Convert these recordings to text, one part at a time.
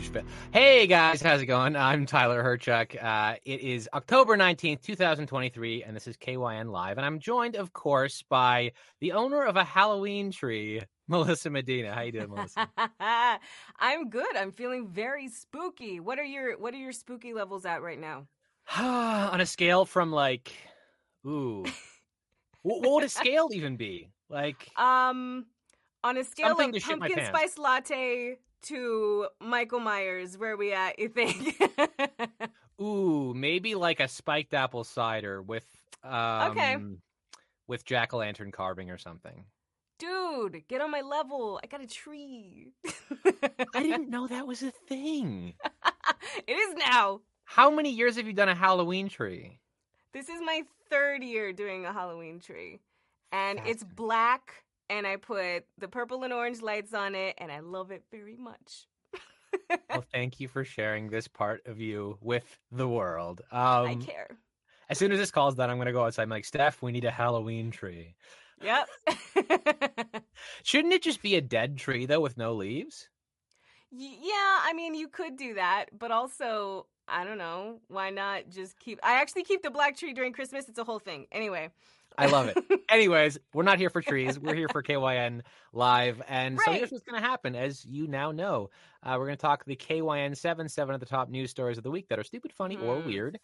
huge. Hey guys, how's it going? I'm Tyler Hyrchuk. Uh, it is October 19th, 2023, and this is KYN Live. And I'm joined, of course, by the owner of a Halloween tree, Melissa Medina. How you doing, Melissa? I'm good. I'm feeling very spooky. What are your what are your spooky levels at right now? On a scale from like, ooh, what, what would a scale even be? Like, Um, on a scale Something of to shit my pumpkin spice latte to Michael Myers, where we at? You think? ooh, maybe like a spiked apple cider with, um, Okay. with jack o' lantern carving or something. Dude, get on my level. I got a tree. I didn't know that was a thing. it is now. How many years have you done a Halloween tree? This is my third year doing a Halloween tree. And it's black, and I put the purple and orange lights on it, and I love it very much. Well, thank you for sharing this part of you with the world. I Um, care. as soon as this call's done, I'm going to go outside. I'm like, Steph, we need a Halloween tree. Yep. Shouldn't it just be a dead tree, though, with no leaves? Yeah, I mean, you could do that, but also, I don't know, why not just keep. I actually keep the black tree during Christmas. It's a whole thing. Anyway. I love it. Anyways, we're not here for trees. We're here for KYN Live. And so here's Right. what's going to happen. As you now know, uh, we're going to talk the KYN 7 7 of the top news stories of the week that are stupid, funny, or Mhm. weird.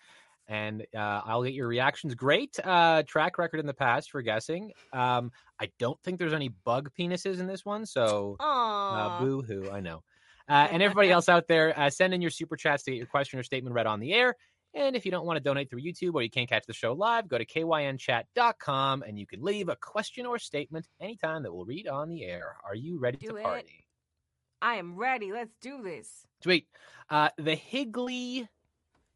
And uh, I'll get your reactions. Great uh, track record in the past for guessing. Um, I don't think there's any bug penises in this one. So uh, boo hoo, I know. Uh, and everybody else out there, uh, send in your super chats to get your question or statement read on the air. And if you don't want to donate through YouTube or you can't catch the show live, go to kynchat.com and you can leave a question or statement anytime that we'll read on the air. Are you ready Do to it. party? I am ready. Let's do this. Sweet. Uh, the Higley,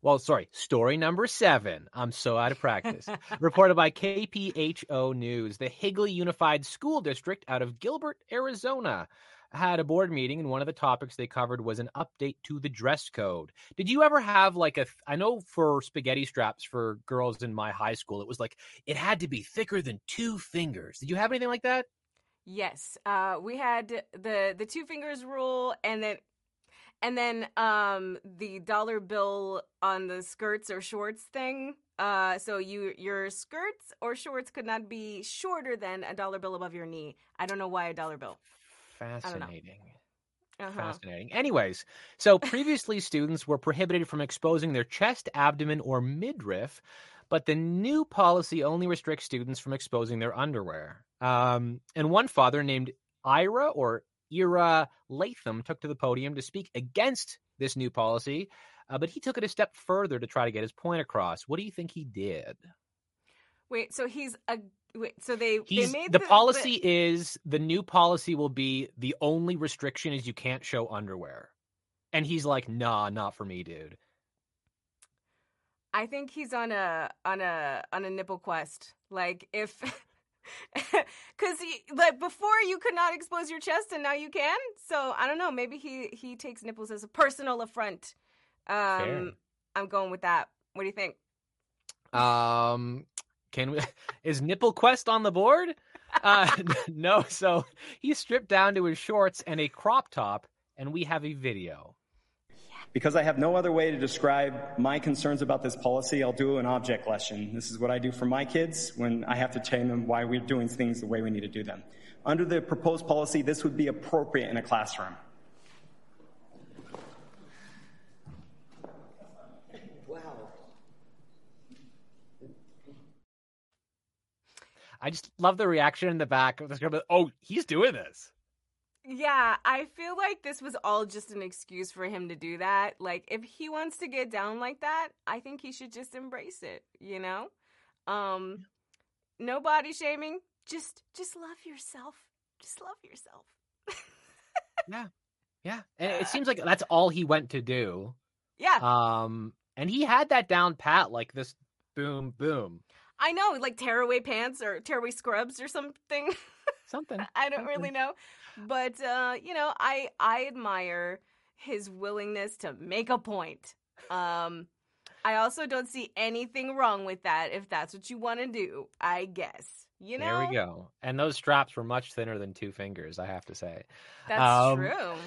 well, sorry, story number seven. I'm so out of practice. Reported by KPHO News. The Higley Unified School District out of Gilbert, Arizona, had a board meeting, and one of the topics they covered was an update to the dress code. Did you ever have like a? I know for spaghetti straps for girls in my high school, it was like it had to be thicker than two fingers. Did you have anything like that? Yes, uh, we had the the two fingers rule, and then and then um, the dollar bill on the skirts or shorts thing. Uh, so you your skirts or shorts could not be shorter than a dollar bill above your knee. I don't know why a dollar bill. Fascinating. Uh-huh. Fascinating. Anyways, so previously students were prohibited from exposing their chest, abdomen, or midriff, but the new policy only restricts students from exposing their underwear. Um, and one father named Ira or Ira Latham took to the podium to speak against this new policy, uh, but he took it a step further to try to get his point across. What do you think he did? Wait, so he's a wait. So they He's, they made the, policy is the new policy will be the only restriction is you can't show underwear. And he's like, nah, not for me, dude. I think he's on a on a on a nipple quest. Like if cuz like before you could not expose your chest and now you can. So I don't know, maybe he he takes nipples as a personal affront. Um Fair. I'm going with that. What do you think? Um, can we? Is Nipple Quest on the board? Uh, no. So he's stripped down to his shorts and a crop top, and we have a video. Because I have no other way to describe my concerns about this policy, I'll do an object lesson. This is what I do for my kids when I have to tell them why we're doing things the way we need to do them. Under the proposed policy, this would be appropriate in a classroom. I just love the reaction in the back of the script. Oh, he's doing this. Yeah, I feel like this was all just an excuse for him to do that. Like if he wants to get down like that, I think he should just embrace it, you know? Um no body shaming, just just love yourself. Just love yourself. Yeah, yeah, and it seems like that's all he went to do. Yeah, Um, and he had that down pat, like this. Boom, boom, I know, like tearaway pants or tearaway scrubs or something. something. I don't something. really know. But uh, you know, I I admire his willingness to make a point. Um I also don't see anything wrong with that if that's what you want to do. I guess. You know? There we go. And those straps were much thinner than two fingers, I have to say. That's Um, true.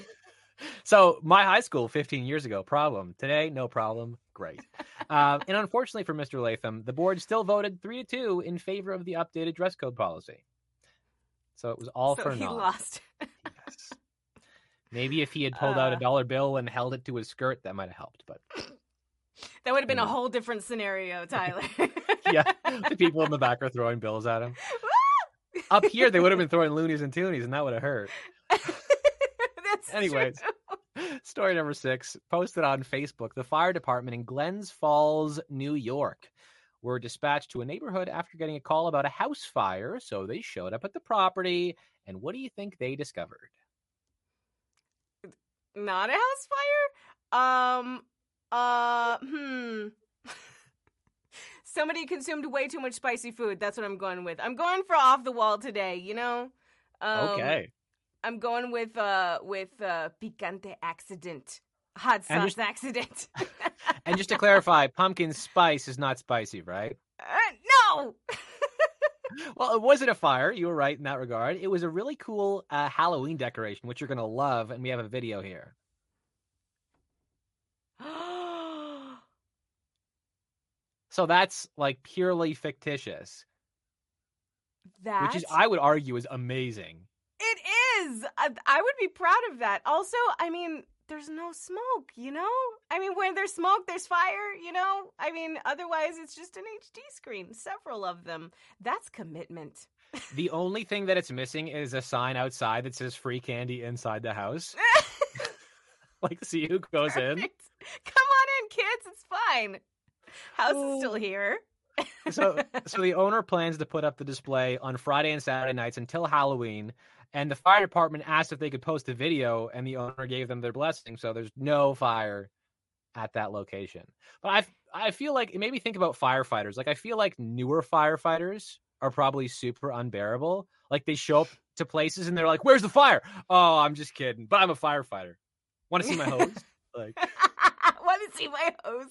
So my high school 15 years ago, problem. Today, no problem. Great. Uh, and unfortunately for Mr. Latham, the board still voted three to two in favor of the updated dress code policy. So it was all so for he naught. lost. Yes. Maybe if he had pulled out a Uh. dollar bill and held it to his skirt, that might have helped. But That would have been a whole different scenario, Tyler. yeah, the people in the back are throwing bills at him. Up here, they would have been throwing loonies and toonies, and that would have hurt. That's Anyways. true. Story number six, posted on Facebook. The fire department in Glens Falls, New York, were dispatched to a neighborhood after getting a call about a house fire. So they showed up at the property. And what do you think they discovered? Not a house fire? Um uh hmm. Somebody consumed way too much spicy food. That's what I'm going with. I'm going for off the wall today, you know? Um, okay. I'm going with uh with uh picante accident. Hot And sauce just- accident. And just to clarify, pumpkin spice is not spicy, right? Uh, no. Well, it wasn't a fire. You were right in that regard. It was a really cool uh, Halloween decoration, which you're going to love. And we have a video here. So that's like purely fictitious, that which is, I would argue, is amazing. It is. I, I would be proud of that. Also, I mean, there's no smoke, you know? I mean, when there's smoke, there's fire, you know? I mean, otherwise, it's just an HD screen, several of them. That's commitment. The only thing that it's missing is a sign outside that says free candy inside the house. like, see who goes in. Come on in, kids. It's fine. House is still Oh. here. So, so the owner plans to put up the display on Friday and Saturday nights until Halloween. And the fire department asked if they could post a video, and the owner gave them their blessing. So there's no fire at that location. But I, I feel like it made me think about firefighters. Like I feel like newer firefighters are probably super unbearable. Like they show up to places and they're like, "Where's the fire?" Oh, I'm just kidding, but I'm a firefighter. Want to see my hose? Like, Want to see my hose?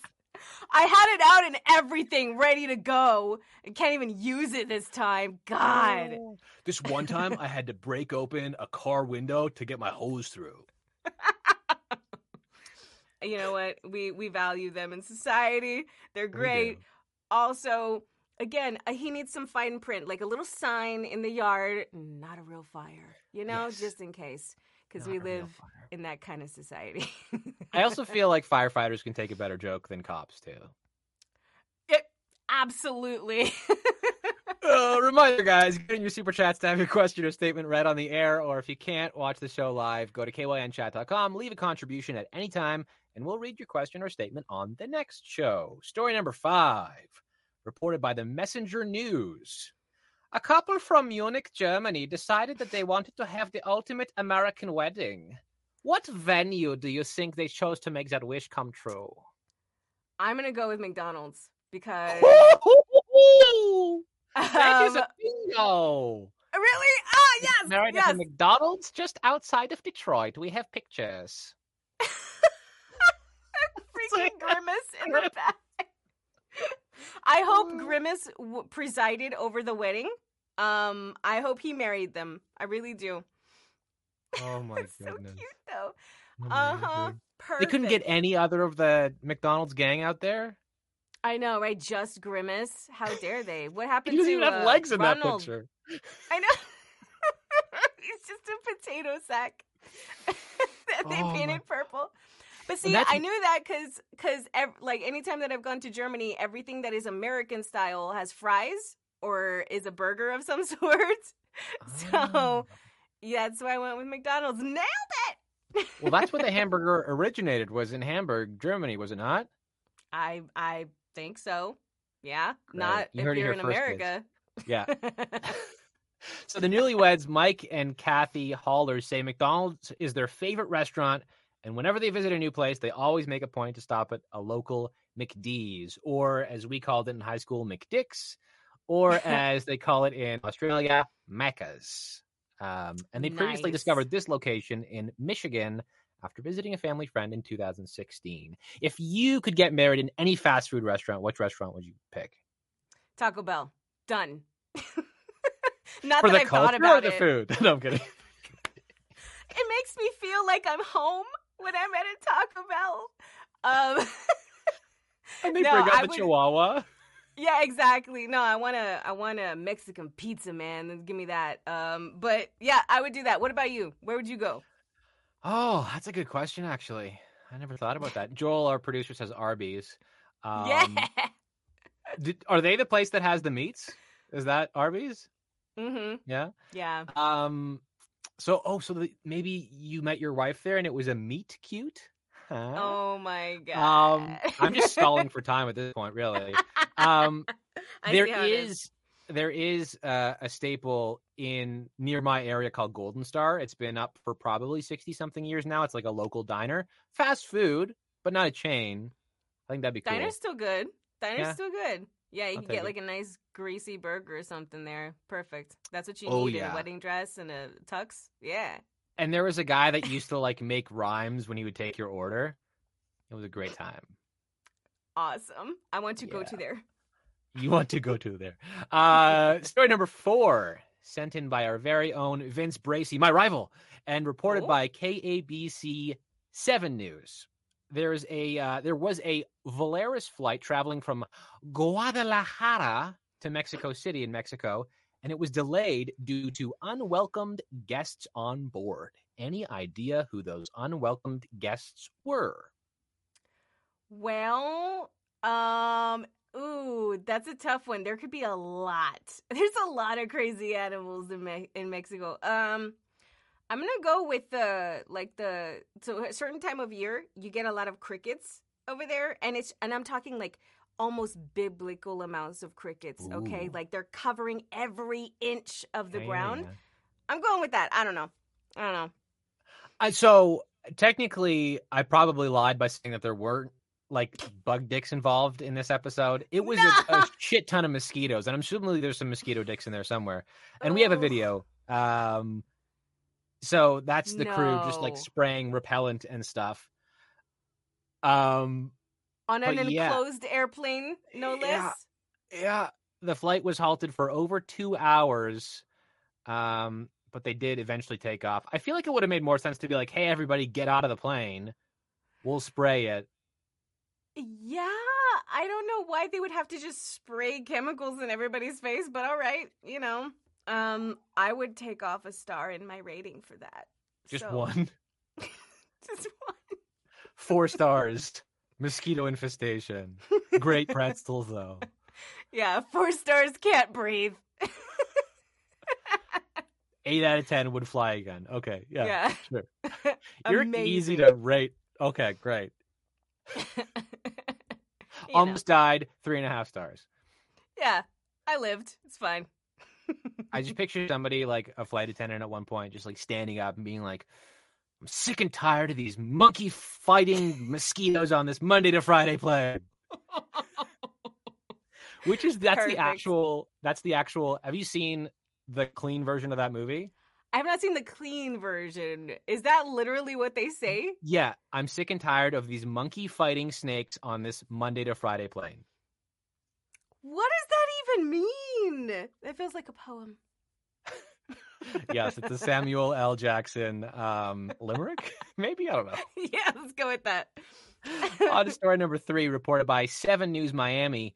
I had it out and everything ready to go. I can't even use it this time. God. "Oh, This one time I had to break open a car window to get my hose through. You know what? We we value them in society. They're great. Also, again, uh, he needs some fine print, like a little sign in the yard, not a real fire. You know, Yes. just in case, because we live in that kind of society. I also feel like firefighters can take a better joke than cops too. It- absolutely. Uh, reminder, guys, get in your super chats to have your question or statement read on the air, or if you can't watch the show live, go to kynchat.com, leave a contribution at any time, and we'll read your question or statement on the next show. Story number five, reported by the Messenger News. A couple from Munich, Germany decided that they wanted to have the ultimate American wedding. What venue do you think they chose to make that wish come true? I'm gonna go with McDonald's because That is um, a bingo. really. Ah, yes, Married yes. at a McDonald's just outside of Detroit. We have pictures. freaking Grimace in the back. I hope. Grimace w- presided over the wedding. Um, I hope he married them. I really do. Oh my It's so goodness. cute though. Uh huh. Perfect. They couldn't get any other of the McDonald's gang out there. I know, right? Just Grimace. How dare they? What happened He doesn't to even have uh, legs in Ronald? that picture. I know. He's just a potato sack that they Oh my- painted purple. But see, I knew that because because ev- like anytime that I've gone to Germany, everything that is American style has fries or is a burger of some sort. So Oh. yeah, that's why I went with McDonald's. Nailed it. Well, that's where the hamburger originated. Was in Hamburg, Germany, was it not? I I think so. Yeah, Great. not You if you're in. America. Yeah. So the newlyweds, Mike and Kathy Haller, say McDonald's is their favorite restaurant, and whenever they visit a new place, they always make a point to stop at a local McD's, or as we called it in high school, McDick's, or as they call it in Australia, Macca's. Um, and they previously discovered this location in Michigan after visiting a family friend in 2016. If you could get married in any fast food restaurant, which restaurant would you pick? Taco Bell. Done. Not For that I've thought about the it. food? no, I'm kidding. It makes me feel like I'm home. When I'm at a Taco Bell. Um, and they No, bring out I the would- Chihuahua. yeah, exactly. No, I want to. I want a Mexican pizza, man. Give me that. Um, but yeah, I would do that. What about you? Where would you go? Oh, that's a good question, actually. I never thought about that. Joel, our producer, says Arby's. Um, yeah. did- are they the place that has the meats? Is that Arby's? Mm-hmm. Yeah. Yeah. Um. So, oh, so the, maybe you met your wife there, and it was a meet cute. Huh? Oh my god. Um, I'm just stalling for time at this point, really. Um, there see how it is there is uh, a staple in near my area called Golden Star. It's been up for probably sixty something years now. It's like a local diner, fast food, but not a chain. I think that'd be cool. Diner's still good. Diner's Yeah. still good. Yeah, you I'll can get it. like a nice greasy burger or something there. Perfect. That's what you Oh, need in a wedding dress and a tux. Yeah. And there was a guy that used to like make rhymes when he would take your order. It was a great time. Awesome. I want to go to there. You want to go to there. Uh, story number four, sent in by our very own Vince Bracey, my rival, and reported Oh. by KABC 7 News. There's a uh, there was a Volaris flight traveling from Guadalajara to Mexico City in Mexico, and it was delayed due to unwelcomed guests on board. Any idea who those unwelcomed guests were? Well, um, ooh, that's a tough one. There could be a lot. There's a lot of crazy animals in Me- in Mexico. Um, I'm gonna go with the like the so a certain time of year you get a lot of crickets over there, and it's and I'm talking like almost biblical amounts of crickets. Okay, like they're covering every inch of the Yeah, ground. yeah. I'm going with that. I don't know. I don't know. I, so technically, I probably lied by saying that there weren't like bug dicks involved in this episode. It was a, No. a shit ton of mosquitoes, and I'm assuming there's some mosquito dicks in there somewhere. And we have a video. Um, so that's the crew just like spraying repellent and stuff. Um, on an But yeah. enclosed airplane, no less. Yeah. yeah, the flight was halted for over two hours. Um, but they did eventually take off. I feel like it would have made more sense to be like, "Hey, everybody, get out of the plane. We'll spray it." Yeah, I don't know why they would have to just spray chemicals in everybody's face, but all right, you know. Um, I would take off a star in my rating for that. Just So- one, Just one. four stars. Mosquito infestation. Great pretzels though. Yeah, four stars can't breathe. Eight out of ten would fly again. Okay, yeah, Yeah. sure. You're easy to rate. Okay, great. You know. Almost died. Three and a half stars. Yeah, I lived. It's fine. I just picture somebody like a flight attendant at one point, just like standing up and being like, "I'm sick and tired of these monkey fighting mosquitoes on this Monday to Friday plane." Which is that's Perfect. the actual that's the actual. Have you seen the clean version of that movie? I have not seen the clean version. Is that literally what they say? Yeah, I'm sick and tired of these monkey fighting snakes on this Monday to Friday plane. What does that even mean? That feels like a poem. Yes, it's a Samuel L. Jackson um, limerick. Maybe I don't know. yeah, let's go with that. To story number three, reported by 7 News Miami.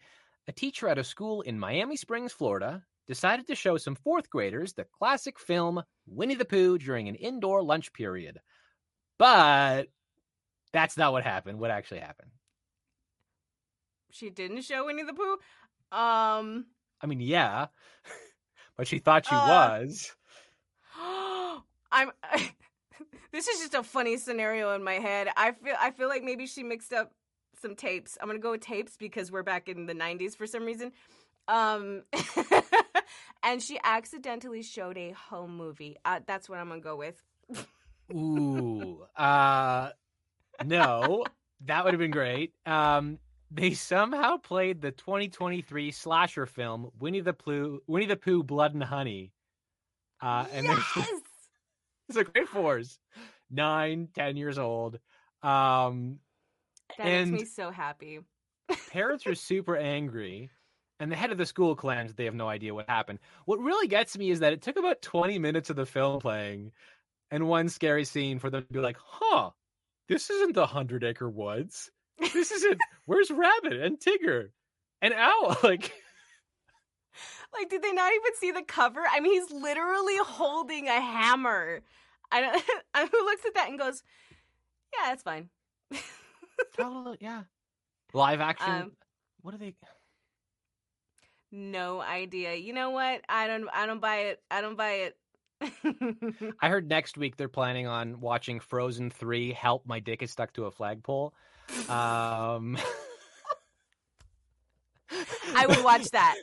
A teacher at a school in Miami Springs, Florida, decided to show some fourth graders the classic film Winnie the Pooh during an indoor lunch period. But that's not what happened. What actually happened? she didn't show Winnie the Pooh. Um, I mean, yeah, but she thought she Uh, was. I'm. this is just a funny scenario in my head. I feel. I feel like maybe she mixed up some tapes. I'm gonna go with tapes because we're back in the '90s for some reason. Um, and she accidentally showed a home movie. Uh, that's what I'm gonna go with. Ooh. Uh, no, that would have been great. Um, they somehow played the 2023 slasher film Winnie the Pooh, Winnie the Pooh, Blood and Honey. Uh, and yes. it's a great fours, nine, ten years old. Um, That and- makes me so happy. parents are super angry, and the head of the school claims that they have no idea what happened. What really gets me is that it took about 20 minutes of the film playing and one scary scene for them to be like, huh, this isn't the Hundred Acre Woods. This isn't. Where's Rabbit and Tigger and Owl? Like, Like, did they not even see the cover? I mean, he's literally holding a hammer. I don't. I- Who looks at that and goes, "Yeah, that's fine." totally, yeah. Live action. Um, what are they? no idea. You know what? I don't. I don't buy it. I don't buy it. I heard next week they're planning on watching Frozen Three. Help, my dick is stuck to a flagpole. Um, I would watch that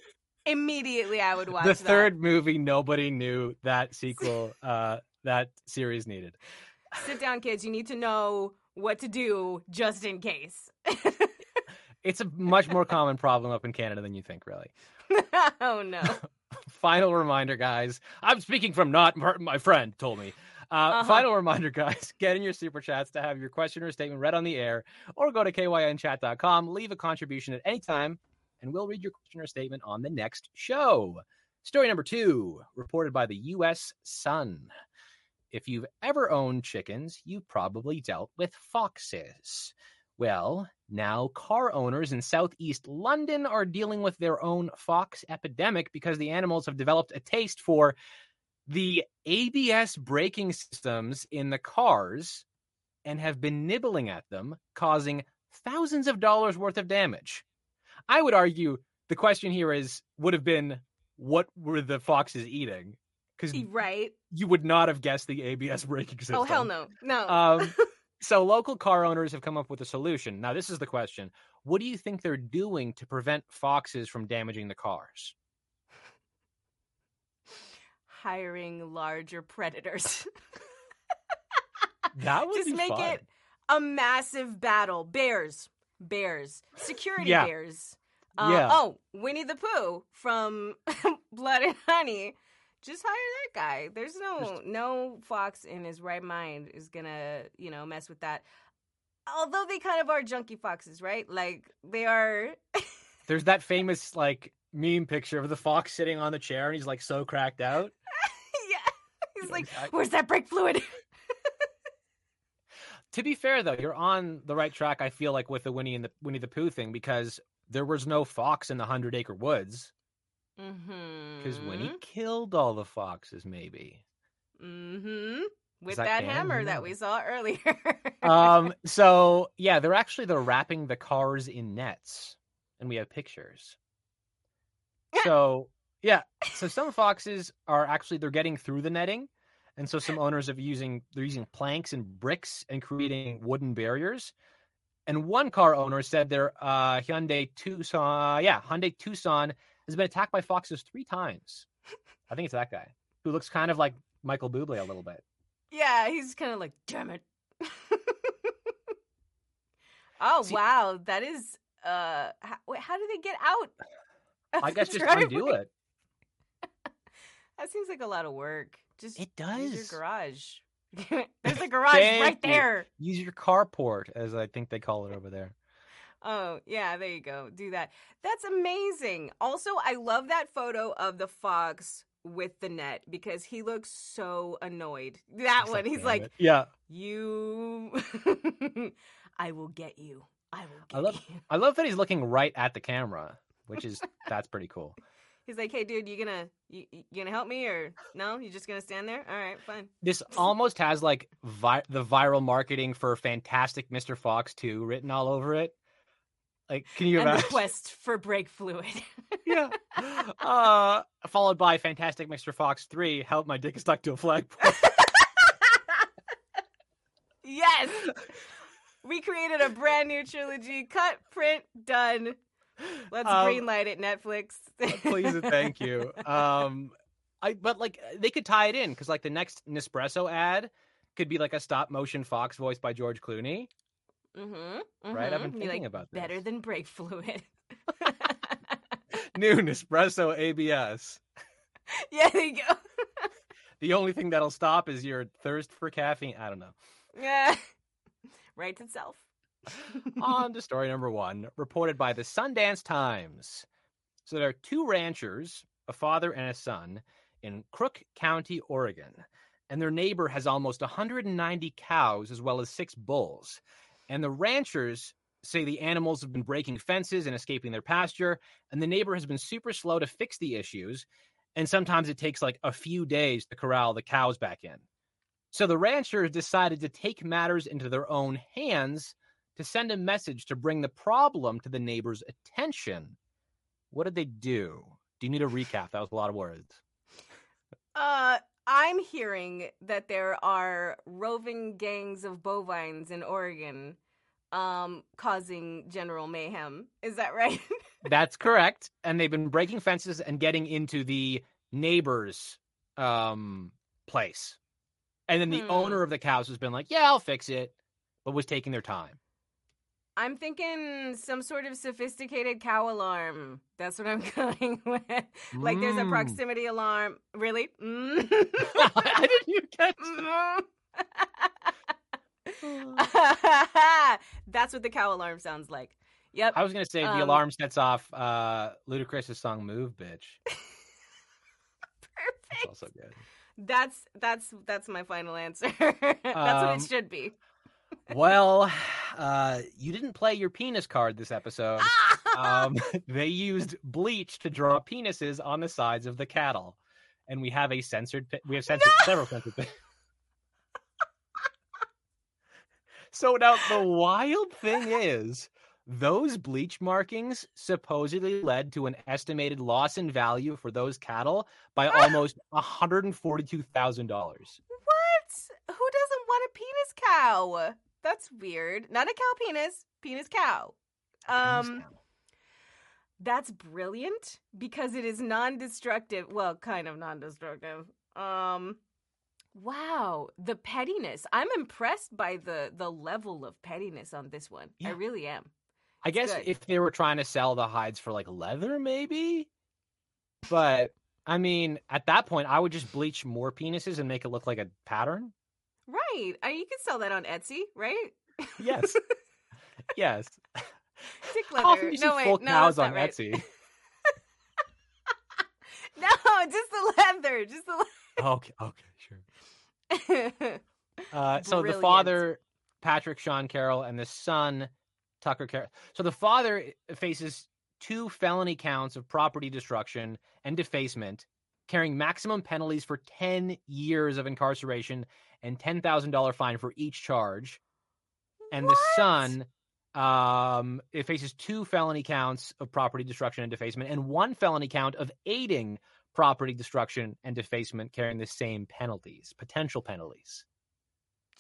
immediately. I would watch the that. third movie nobody knew that sequel uh that series needed Sit down, kids. You need to know what to do just in case. it's a much more common problem up in canada than you think really oh no. Final reminder guys i'm speaking from not my friend told me uh, Uh-huh. Final reminder, guys, get in your super chats to have your question or statement read on the air, or go to kynchat.com, leave a contribution at any time, and we'll read your question or statement on the next show. Story number two, reported by the U.S. Sun. If you've ever owned chickens, you've probably dealt with foxes. Well, now car owners in southeast London are dealing with their own fox epidemic because the animals have developed a taste for the ABS braking systems in the cars and have been nibbling at them, causing thousands of dollars worth of damage. I would argue the question here is would have been what were the foxes eating? Because right. you would not have guessed the ABS braking system. Oh hell no. No. Um, so local car owners have come up with a solution. Now, this is the question: What do you think they're doing to prevent foxes from damaging the cars? Hiring larger predators. That would Just be make fun. it a massive battle. Bears. Bears. Security Yeah. bears. Uh, Yeah. Oh, Winnie the Pooh from Blood and Honey. Just hire that guy. There's no Just- no fox in his right mind is gonna you know mess with that. Although they kind of are junkie foxes, right? Like they are. There's that famous like meme picture of the fox sitting on the chair and he's like so cracked out. yeah. He's like, I- "Where's that brake fluid?" to be fair though, you're on the right track. I feel like with the Winnie and the Winnie the Pooh thing because there was no fox in the Hundred Acre Woods mm-hmm. because Winnie killed all the foxes. Maybe. Mm-hmm. With that that, hammer that we saw earlier. um. So yeah, they're actually they're wrapping the cars in nets, and we have pictures. So yeah, so some foxes are actually they're getting through the netting, and so some owners are using they're using planks and bricks and creating wooden barriers. And one car owner said their uh, Hyundai Tucson, yeah, Hyundai Tucson has been attacked by foxes three times. I think it's that guy who looks kind of like Michael Bublé a little bit. yeah, he's kind of like, damn it. oh See- wow, that is. Uh, how, wait, how do they get out? I guess just undo driveway? it. That seems like a lot of work. Just It use your does. garage. There's a garage right you. there. Use your carport, as I think they call it over there. Oh, yeah, there you go. Do that. That's amazing. Also, I love that photo of the fox with the net because he looks so annoyed. That It's one, he's like, it." yeah. You, I will get you. I will get I love- you. I love that he's looking right at the camera, which is that's pretty cool. He's like, hey, dude, you gonna you, you gonna help me or no? You just gonna stand there? All right, fine. This almost has like vi- the viral marketing for Fantastic Mr. Fox 2 written all over it. Like, can you and the quest for brake fluid. yeah. Uh, followed by Fantastic Mr. Fox 3, Help My Dick is Stuck to a Flagpole. yes, we created a brand new trilogy. Cut, print, done. Let's Um, greenlight it, Netflix. Please and thank you. Um, I but like they could tie it in because like the next Nespresso ad could be like a stop motion fox voiced by George Clooney. Mm-hmm, Right, I've been Be thinking like, about better than brake fluid. New Nespresso ABS. yeah, there you go. The only thing that'll stop is your thirst for caffeine. I don't know. Yeah, writes itself. On to story number one, reported by the Sundance Times. So there are two ranchers, a father and a son, in Crook County, Oregon. and their neighbor has almost 190 cows as well as six bulls. And the ranchers say the animals have been breaking fences and escaping their pasture, and the neighbor has been super slow to fix the issues. And sometimes it takes like a few days to corral the cows back in. So the ranchers decided to take matters into their own hands to send a message to bring the problem to the neighbor's attention. What did they do? Do you need a recap? That was a lot of words. Uh, I'm hearing that there are roving gangs of bovines in Oregon um causing general mayhem. Is that right? That's correct. And they've been breaking fences and getting into the neighbor's um place. And then the Hmm. owner of the cows has been like, "Yeah, I'll fix it," but was taking their time. I'm thinking some sort of sophisticated cow alarm. That's what I'm going with. Like there's a Mm. proximity alarm. Really? Mm. I didn't even catch Mm. That's what the cow alarm sounds like. Yep. I was gonna say the Um, alarm sets off uh Ludacris's song "Move, Bitch." That's also good. That's that's that's my final answer. that's what Um, it should be. Well, uh, you didn't play your penis card this episode. um, they used bleach to draw penises on the sides of the cattle, and we have a censored. We have censored several censored. so now the wild thing is, those bleach markings supposedly led to an estimated loss in value for those cattle by almost one hundred and forty-two thousand dollars. what? Who doesn't want a penis cow? That's weird. Not a cow penis, penis cow. Um That's brilliant because it is non-destructive. Well, kind of non-destructive. Um wow, the pettiness. I'm impressed by the the level of pettiness on this one. I really am. I guess good. if they were trying to sell the hides for like leather, maybe. But I mean, at that point, I would just bleach more penises and make it look like a pattern. Right. Uh, you can sell that on Etsy, right? Yes, yes. Dick How often leather. do you see No, wait, full no, cows on right. Etsy? No, just the leather. Just the okay, okay, sure. leather. Uh, so the father, Patrick Sean Carroll, and the son, Tucker Carroll. So the father faces two felony counts of property destruction and defacement, carrying maximum penalties for 10 years of incarceration and $10,000 fine for each charge. And the son um it faces two felony counts of property destruction and defacement and one felony count of aiding property destruction and defacement carrying the same penalties potential penalties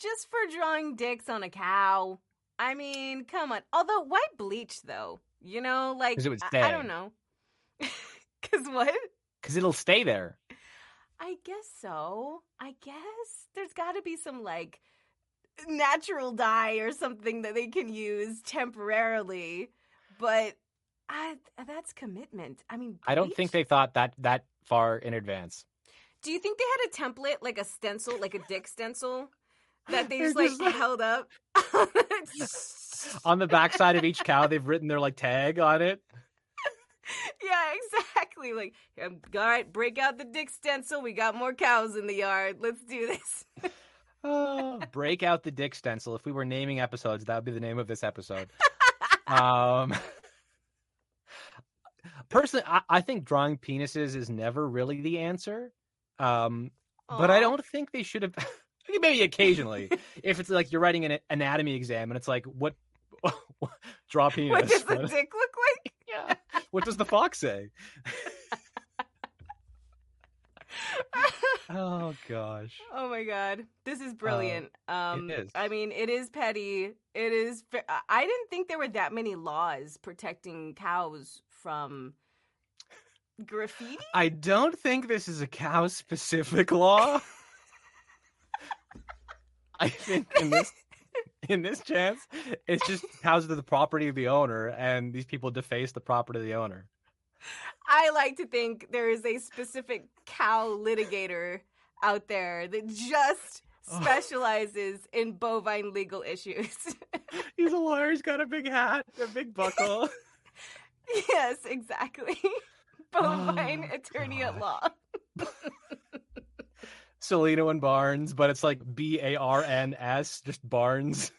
just for drawing dicks on a cow. I mean, come on. Although, why bleach though? You know, like I- I, don't know. Cause what? Because it'll stay there I guess so. I guess there's got to be some like natural dye or something that they can use temporarily, but ah, I that's commitment. I mean, i don't think they thought that that far in advance Do you think they had a template, like a stencil, like a dick stencil, that they just like just like- held up? on the backside of each cow they've written their like tag on it yeah, exactly. Like, um, all right, break out the dick stencil. We got more cows in the yard. Let's do this. Oh, break out the dick stencil if we were naming episodes that would be the name of this episode um personally I, I think drawing penises is never really the answer um but I don't think they should have. Maybe occasionally, if it's like you're writing an anatomy exam and it's like, what, draw penis. What does the dick look like? Yeah. What does the fox say? oh gosh. Oh my god, this is brilliant. um, is. I mean, it is petty. It is. I- I didn't think there were that many laws protecting cows from graffiti. I don't think this is a cow specific law. I think in this in this chance, it's just cows are the property of the owner, and these people deface the property of the owner. I like to think there is a specific cow litigator out there that just Oh. specializes in bovine legal issues. He's a lawyer. He's got a big hat, a big buckle. yes, exactly. Bovine Oh, attorney at law. Selena and Barnes, but it's like B A R N S, just Barnes.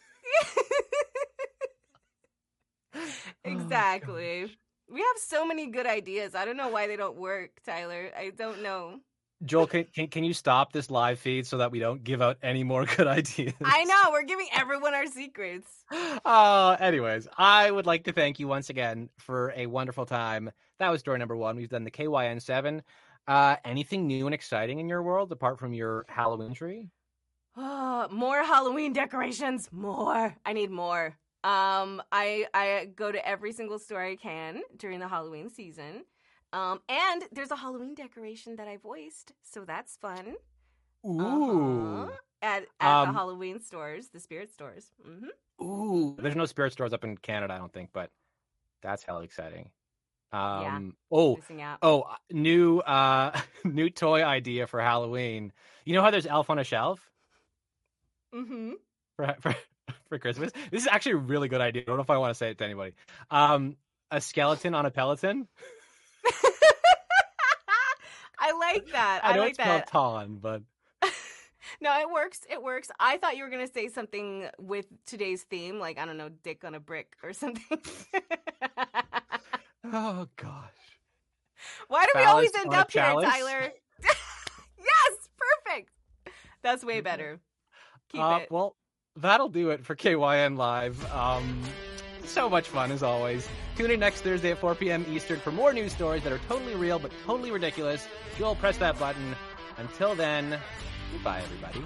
exactly. we have so many good ideas. I don't know why they don't work, Tyler. I don't know. Joel, can, can, can you stop this live feed so that we don't give out any more good ideas? I know we're giving everyone our secrets. Uh, anyways, I would like to thank you once again for a wonderful time. That was story number one. We've done the KYN seven. Uh, anything new and exciting in your world apart from your Halloween tree? Oh, more Halloween decorations. More. I need more. Um, I I go to every single store I can during the Halloween season. Um, and there's a Halloween decoration that I voiced, so that's fun. Ooh. Uh-huh. At at the Um, Halloween stores, the spirit stores. hmm Ooh. There's no spirit stores up in Canada, I don't think, but that's hella exciting. Yeah. Um, oh, oh, uh, new, uh, new toy idea for Halloween. You know how there's Elf on a Shelf Mm-hmm. for, for, for Christmas? This is actually a really good idea. I don't know if I want to say it to anybody. Um, a skeleton on a Peloton. I like that. I I, know like it's that. Ton, but No, it works. It works. I thought you were gonna say something with today's theme, like I don't know, dick on a brick or something. oh gosh. Why do we always end up here. Tyler? yes, perfect. That's way better. Keep Uh, it. well, that'll do it for KYN Live. Um, so much fun as always. Tune in next Thursday at 4 p.m. Eastern for more news stories that are totally real but totally ridiculous. You'll press that button. Until then, goodbye, everybody.